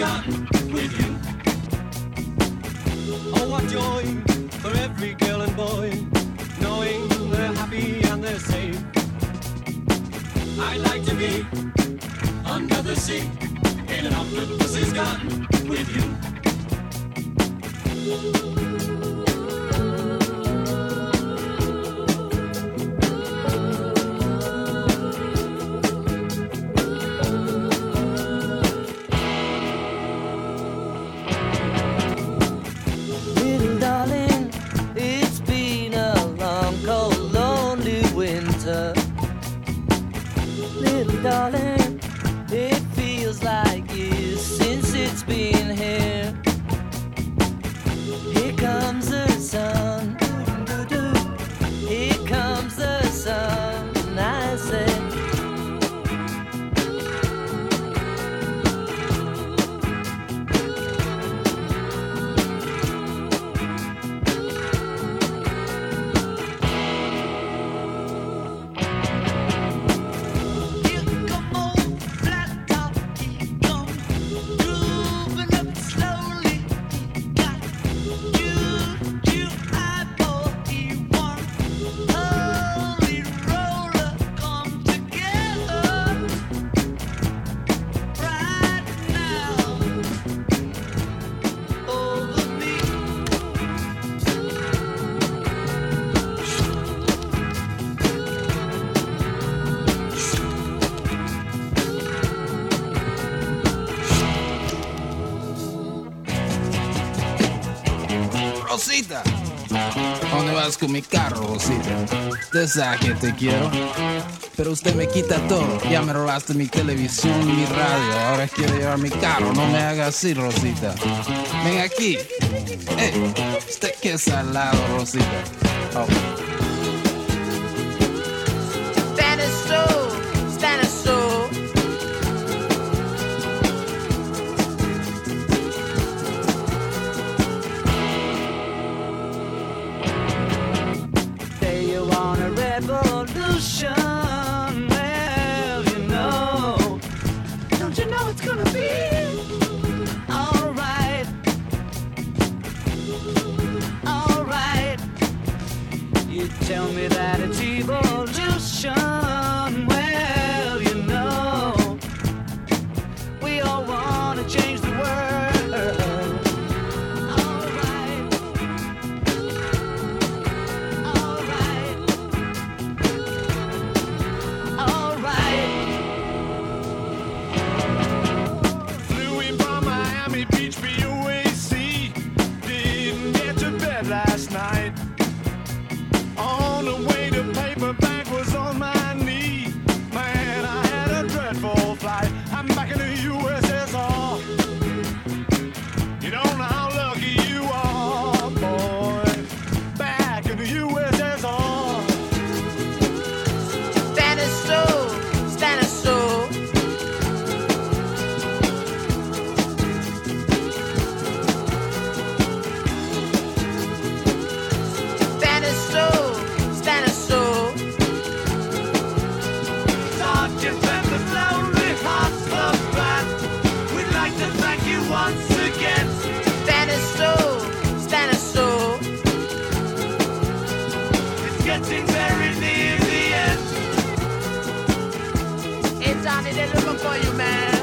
gone with you. Oh, what joy for every girl and boy, knowing they're happy and they're safe. I'd like to be under the sea in an octopus's garden with you. Darling, Rosita, ¿a dónde vas con mi carro, Rosita? Usted sabe que te quiero, pero usted me quita todo. Ya me robaste mi televisión mi radio, ahora quiere llevar mi carro. No me haga así, Rosita. Ven aquí. Eh, usted qué salado, Rosita. Oh. You tell me that it's evolution. Well, you know, we all wanna change Johnny, they're looking for you, man.